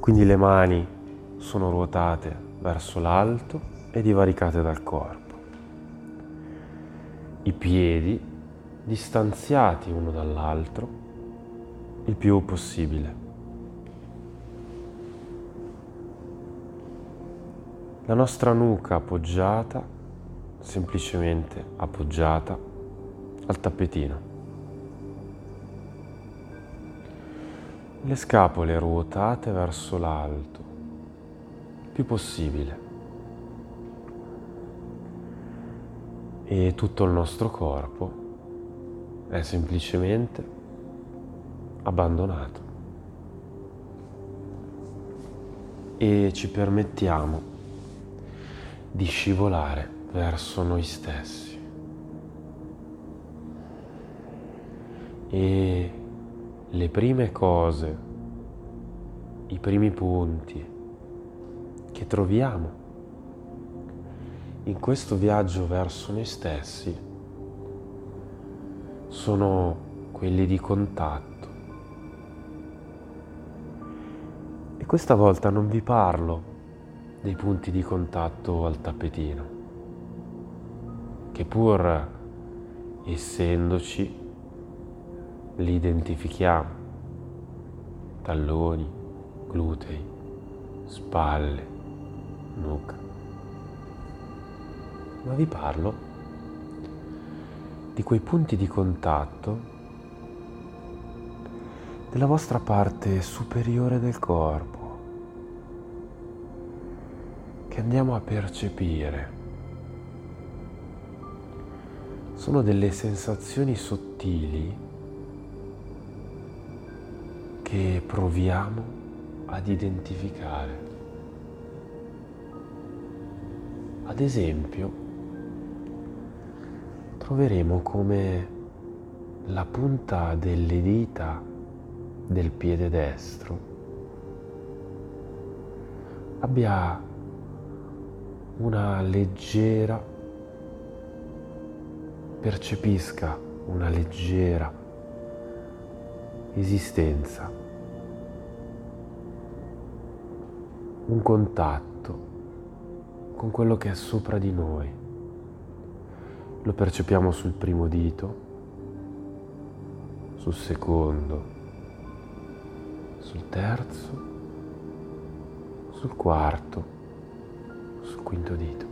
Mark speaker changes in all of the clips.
Speaker 1: Quindi le mani sono ruotate verso l'alto e divaricate dal corpo. I piedi distanziati uno dall'altro il più possibile. La nostra nuca appoggiata, semplicemente appoggiata al tappetino. Le scapole ruotate verso l'alto, più possibile. E tutto il nostro corpo è semplicemente abbandonato. E ci permettiamo di scivolare verso noi stessi. E le prime cose, i primi punti che troviamo in questo viaggio verso noi stessi sono quelli di contatto. E questa volta non vi parlo dei punti di contatto al tappetino, che pur essendoci li identifichiamo. Talloni, glutei, spalle, nuca. Ma vi parlo di quei punti di contatto della vostra parte superiore del corpo che andiamo a percepire. Sono delle sensazioni sottili che proviamo ad identificare. Ad esempio, troveremo come la punta delle dita del piede destro abbia una leggera, percepisca una leggera esistenza un contatto con quello che è sopra di noi. Lo percepiamo sul primo dito, sul secondo, sul terzo, sul quarto, sul quinto dito.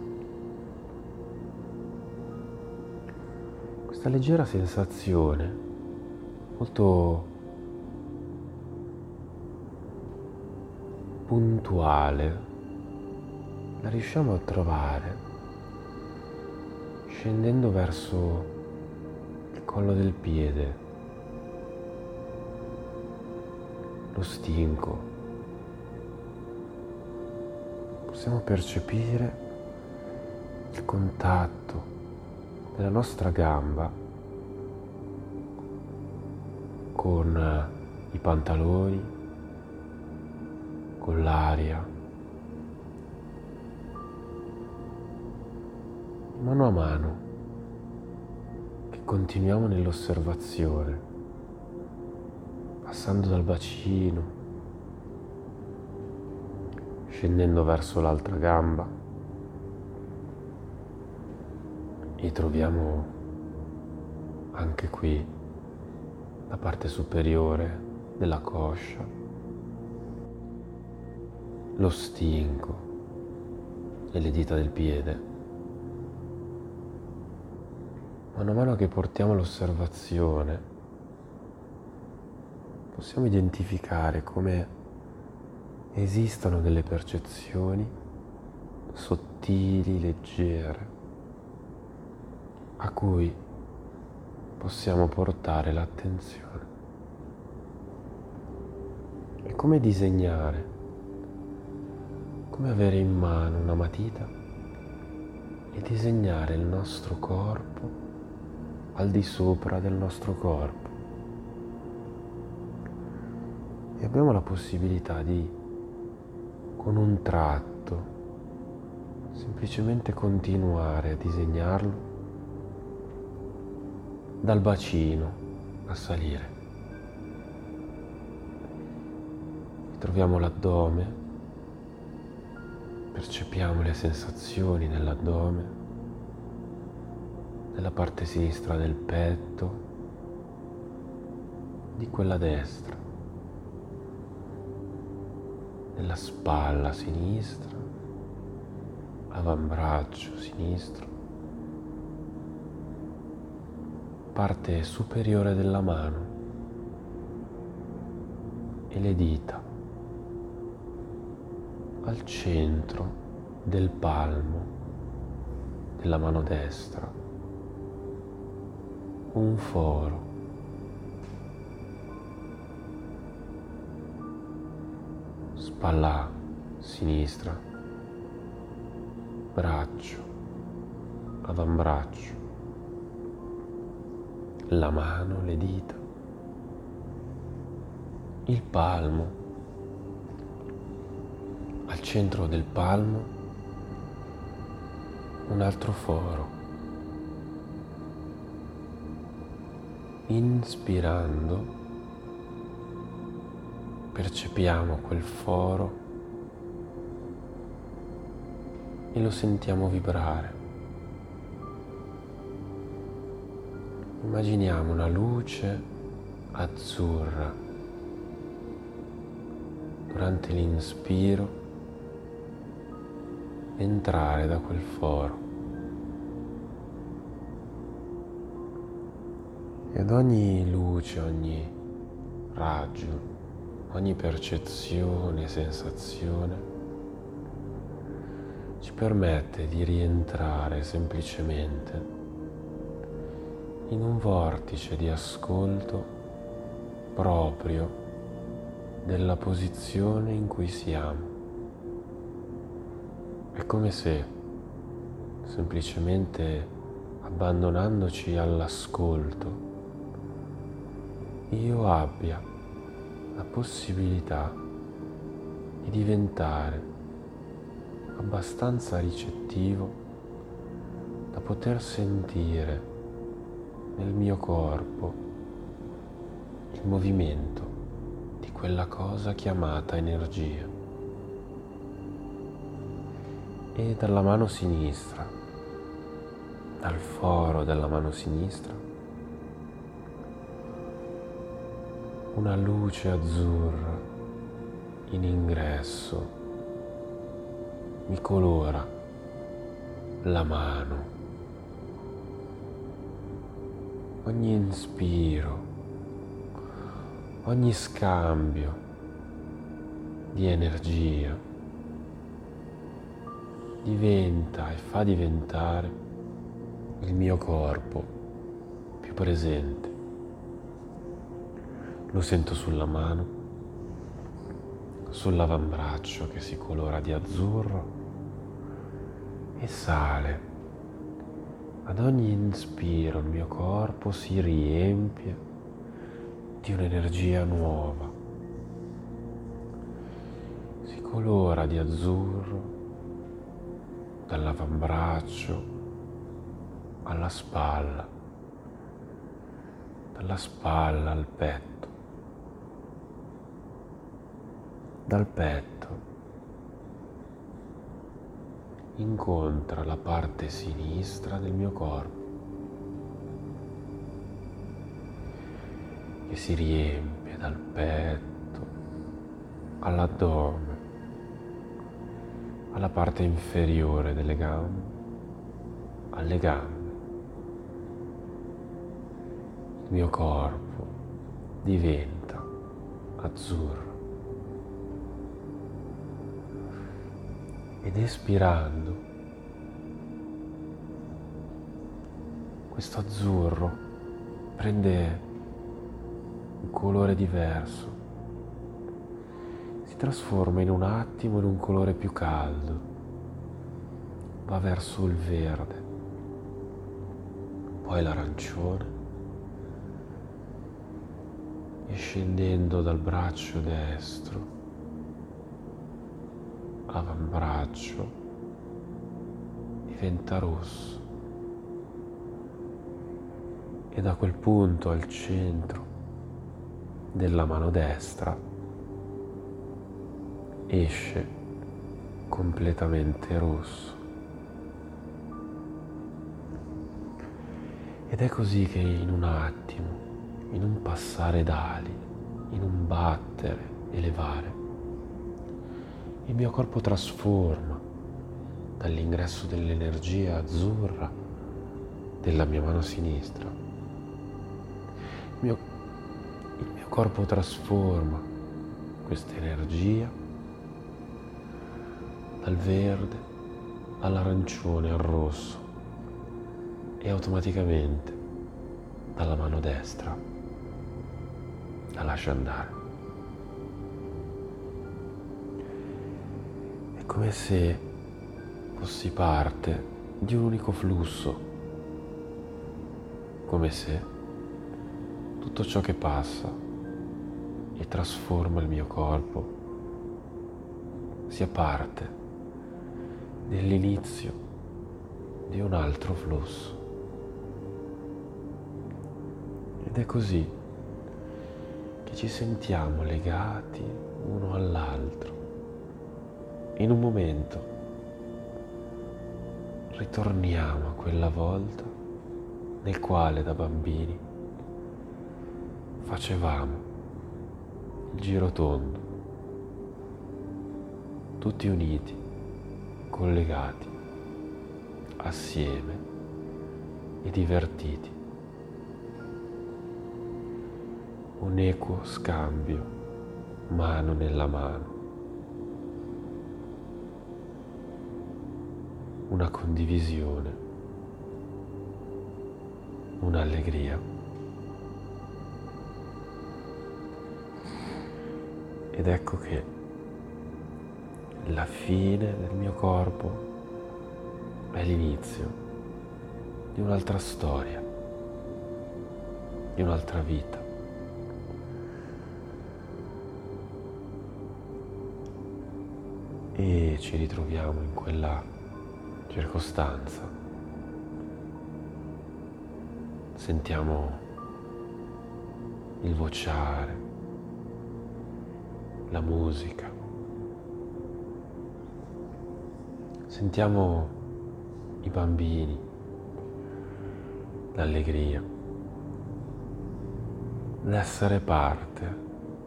Speaker 1: Questa leggera sensazione, molto puntuale la riusciamo a trovare scendendo verso il collo del piede, lo stinco. Possiamo percepire il contatto della nostra gamba con i pantaloni con l'aria. Mano a mano che continuiamo nell'osservazione, passando dal bacino, scendendo verso l'altra gamba e troviamo anche qui la parte superiore della coscia lo stinco e le dita del piede. Mano a mano che portiamo l'osservazione, possiamo identificare come esistano delle percezioni sottili, leggere, a cui possiamo portare l'attenzione. È come disegnare come avere in mano una matita e disegnare il nostro corpo al di sopra del nostro corpo. E abbiamo la possibilità di, con un tratto, semplicemente continuare a disegnarlo dal bacino a salire. Troviamo l'addome, percepiamo le sensazioni nell'addome, nella parte sinistra del petto, di quella destra, nella spalla sinistra, avambraccio sinistro, parte superiore della mano e le dita al centro del palmo della mano destra. Un foro. Spalla sinistra. Braccio. Avambraccio. La mano le dita. Il palmo. al centro del palmo un altro foro. Inspirando percepiamo quel foro e lo sentiamo vibrare. Immaginiamo una luce azzurra durante l'inspiro entrare da quel foro. E ad ogni luce, ogni raggio, ogni percezione sensazione ci permette di rientrare semplicemente in un vortice di ascolto proprio della posizione in cui siamo. È come se semplicemente abbandonandoci all'ascolto io abbia la possibilità di diventare abbastanza ricettivo da poter sentire nel mio corpo il movimento di quella cosa chiamata energia e dalla mano sinistra, dal foro della mano sinistra, una luce azzurra in ingresso mi colora la mano. Ogni inspiro, ogni scambio di energia diventa e fa diventare il mio corpo più presente. Lo sento sulla mano, sull'avambraccio che si colora di azzurro e sale. Ad ogni inspiro il mio corpo si riempie di un'energia nuova. Si colora di azzurro dall'avambraccio alla spalla, dalla spalla al petto, dal petto incontra la parte sinistra del mio corpo che si riempie dal petto all'addome alla parte inferiore delle gambe, alle gambe. Il mio corpo diventa azzurro. Ed espirando, questo azzurro prende un colore diverso trasforma in un attimo in un colore più caldo, va verso il verde, poi l'arancione. E scendendo dal braccio destro, avambraccio, diventa rosso. E da quel punto al centro della mano destra esce completamente rosso. Ed è così che in un attimo, in un passare d'ali, in un battere e levare, il mio corpo trasforma dall'ingresso dell'energia azzurra della mia mano sinistra. Il mio, il mio corpo trasforma questa energia dal verde all'arancione, al rosso e automaticamente dalla mano destra la lascia andare. È come se fossi parte di un unico flusso, come se tutto ciò che passa e trasforma il mio corpo sia parte dell'inizio di un altro flusso. Ed è così che ci sentiamo legati uno all'altro in un momento ritorniamo a quella volta nel quale da bambini facevamo il giro tondo, tutti uniti, collegati, assieme e divertiti. Un equo scambio, mano nella mano. una condivisione, un'allegria. Ed ecco che la fine del mio corpo è l'inizio di un'altra storia, di un'altra vita. E ci ritroviamo in quella circostanza. Sentiamo il vociare, la musica. Sentiamo i bambini, l'allegria, l'essere parte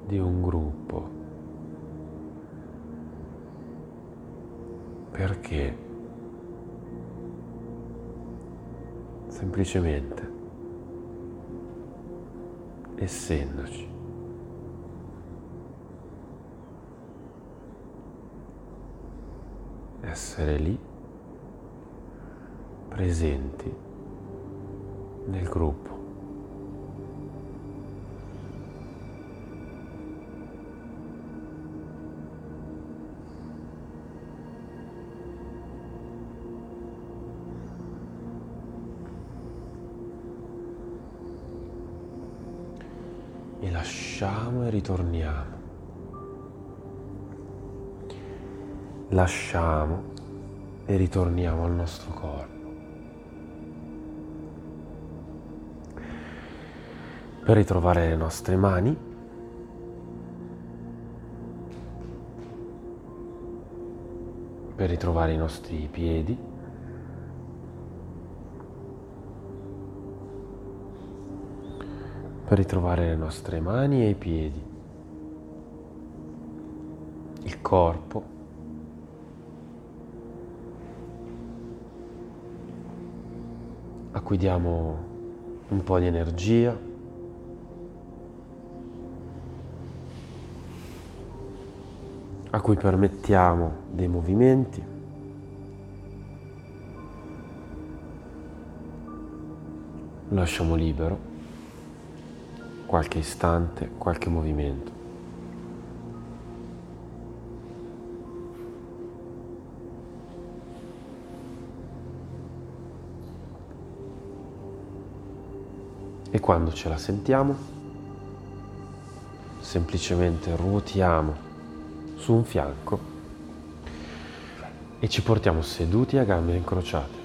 Speaker 1: di un gruppo. Perché? semplicemente essendoci. Essere lì, presenti nel gruppo. e lasciamo e ritorniamo. Lasciamo e ritorniamo al nostro corpo. Per ritrovare le nostre mani, per ritrovare i nostri piedi, per ritrovare le nostre mani e i piedi, il corpo, cui diamo un po' di energia. a cui permettiamo dei movimenti. Lasciamo libero qualche istante, qualche movimento. E quando ce la sentiamo, semplicemente ruotiamo su un fianco e ci portiamo seduti a gambe incrociate.